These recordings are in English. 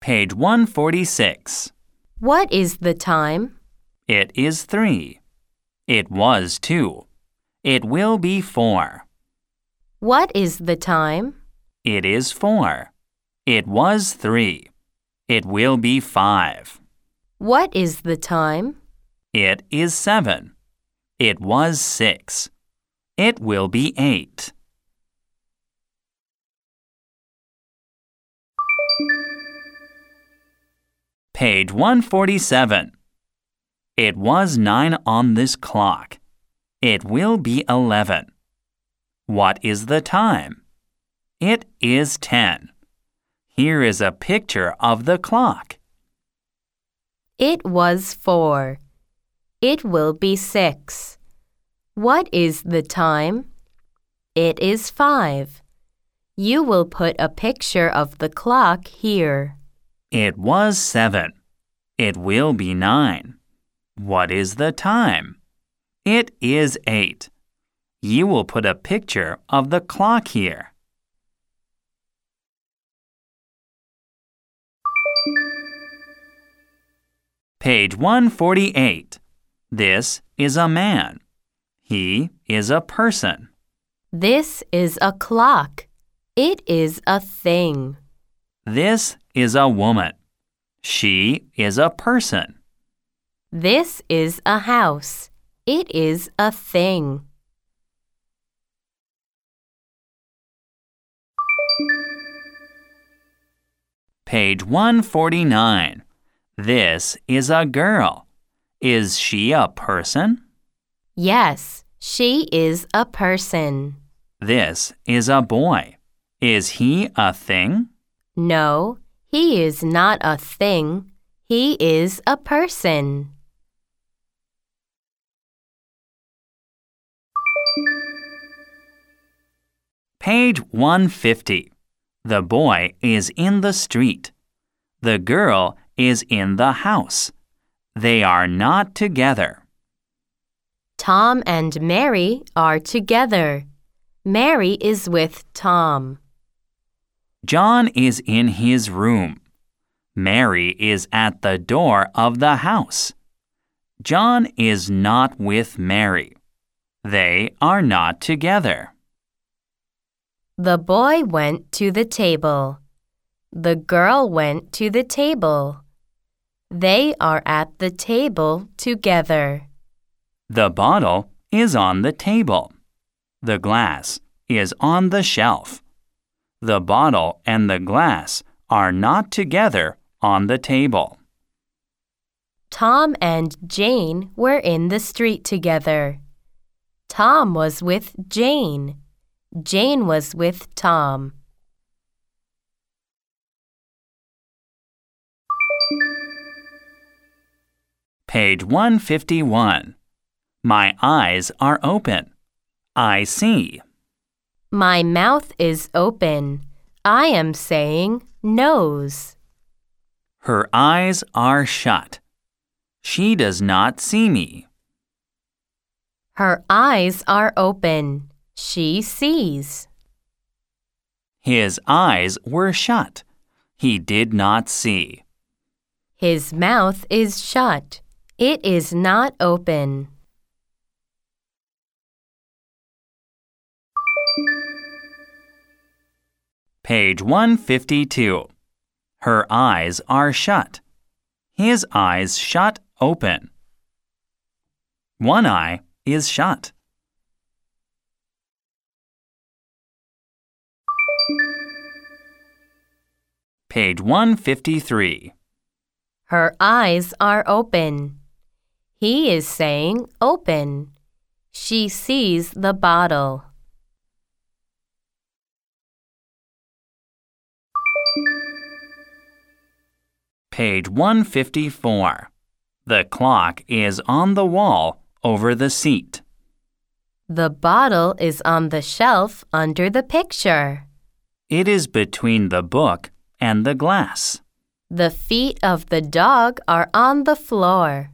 Page 146. What is the time? It is three. It was two. It will be four. What is the time? It is four. It was three. It will be five. What is the time? It is seven. It was six. It will be eight. Page 147. It was nine on this clock. It will be eleven. What is the time? It is ten. Here is a picture of the clock. It was four. It will be six. What is the time? It is five. You will put a picture of the clock here. It was seven. It will be nine. What is the time? It is eight. You will put a picture of the clock here. Page 148. This is a man. He is a person. This is a clock. It is a thing. This is a woman. She is a person. This is a house. It is a thing. Page 149. This is a girl. Is she a person? Yes, she is a person. This is a boy. Is he a thing? No, he is not a thing. He is a person. Page 150. The boy is in the street. The girl is in the house. They are not together. Tom and Mary are together. Mary is with Tom. John is in his room. Mary is at the door of the house. John is not with Mary. They are not together. The boy went to the table. The girl went to the table. They are at the table together. The bottle is on the table. The glass is on the shelf. The bottle and the glass are not together on the table. Tom and Jane were in the street together. Tom was with Jane. Jane was with Tom. Page 151. My eyes are open. I see. My mouth is open. I am saying nose. Her eyes are shut. She does not see me. Her eyes are open. She sees. His eyes were shut. He did not see. His mouth is shut. It is not open. Page 152. Her eyes are shut. His eyes shut open. One eye is shut. Page 153. Her eyes are open. He is saying open. She sees the bottle. Page 154. The clock is on the wall over the seat. The bottle is on the shelf under the picture. It is between the book and the glass. The feet of the dog are on the floor.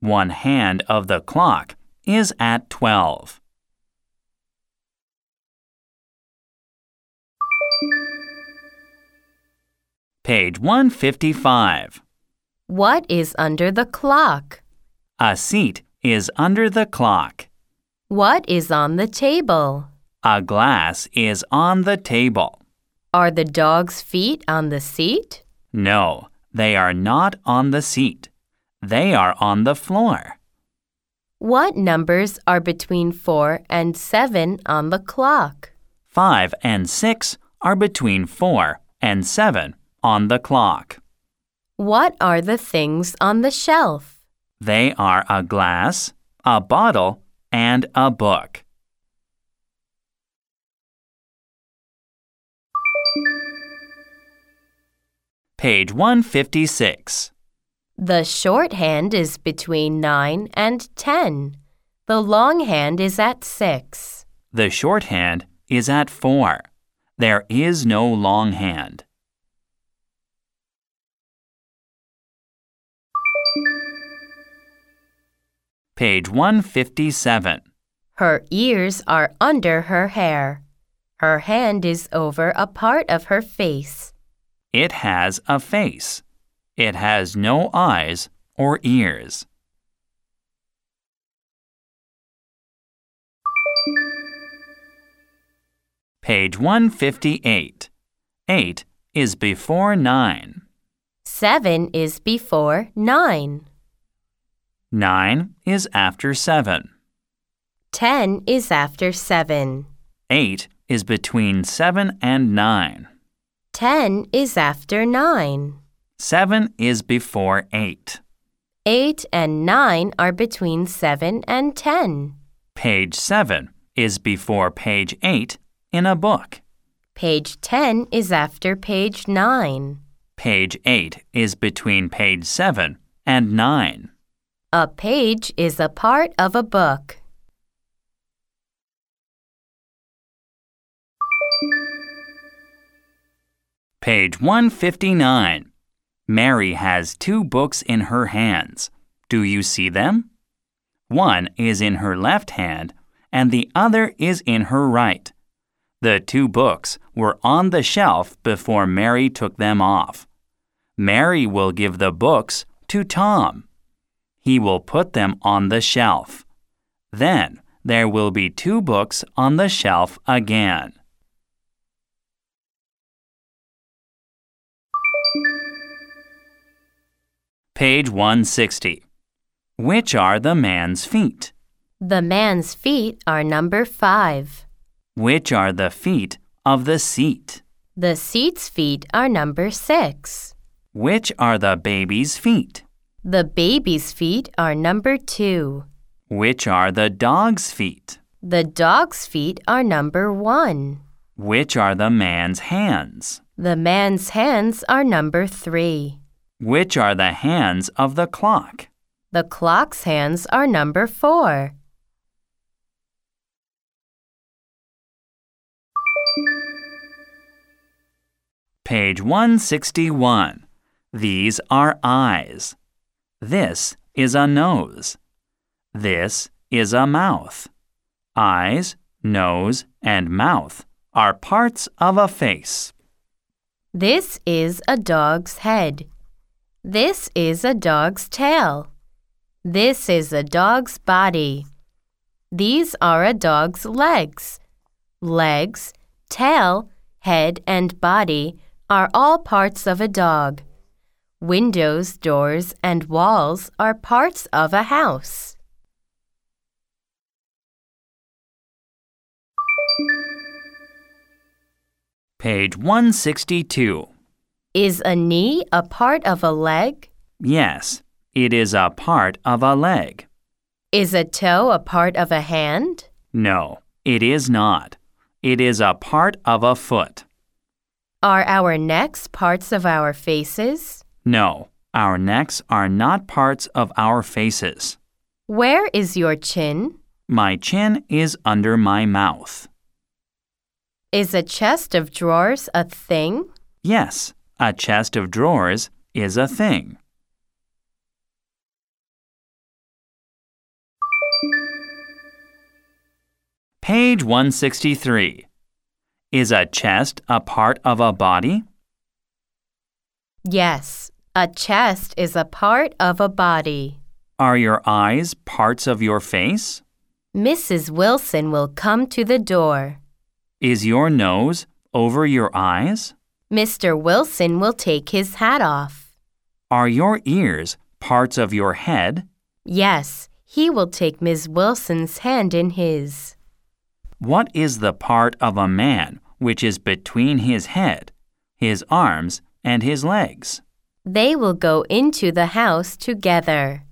One hand of the clock is at 12. Page 155. What is under the clock? A seat is under the clock. What is on the table? A glass is on the table. Are the dog's feet on the seat? No, they are not on the seat. They are on the floor. What numbers are between 4 and 7 on the clock? 5 and 6 are between 4 and 7 on the clock. What are the things on the shelf? They are a glass, a bottle, and a book. Page 156. The short hand is between 9 and 10. The long hand is at 6. The shorthand is at 4. There is no long Page 157. Her ears are under her hair. Her hand is over a part of her face. It has a face. It has no eyes or ears. Page 158. 8 is before 9. 7 is before 9. 9 is after 7. 10 is after 7. 8 is between 7 and 9. 10 is after 9. 7 is before 8. 8 and 9 are between 7 and 10. Page 7 is before page 8 in a book. Page 10 is after page 9. Page 8 is between page 7 and 9. A page is a part of a book. Page 159. Mary has two books in her hands. Do you see them? One is in her left hand and the other is in her right. The two books were on the shelf before Mary took them off. Mary will give the books to Tom. He will put them on the shelf. Then there will be two books on the shelf again. Page 160. Which are the man's feet? The man's feet are number 5. Which are the feet of the seat? The seat's feet are number 6. Which are the baby's feet? The baby's feet are number 2. Which are the dog's feet? The dog's feet are number 1. Which are the man's hands? The man's hands are number 3. Which are the hands of the clock? The clock's hands are number 4. Page 161. These are eyes. This is a nose. This is a mouth. Eyes, nose, and mouth are parts of a face. This is a dog's head. This is a dog's tail. This is a dog's body. These are a dog's legs. Legs, tail, head, and body are all parts of a dog. Windows, doors, and walls are parts of a house. Page 162. Is a knee a part of a leg? Yes, it is a part of a leg. Is a toe a part of a hand? No, it is not. It is a part of a foot. Are our necks parts of our faces? No, our necks are not parts of our faces. Where is your chin? My chin is under my mouth. Is a chest of drawers a thing? Yes, a chest of drawers is a thing. Page 163. Is a chest a part of a body? Yes, a chest is a part of a body. Are your eyes parts of your face? Mrs. Wilson will come to the door. Is your nose over your eyes? Mr. Wilson will take his hat off. Are your ears parts of your head? Yes, he will take Miss Wilson's hand in his. What is the part of a man which is between his head, his arms, and his legs? They will go into the house together.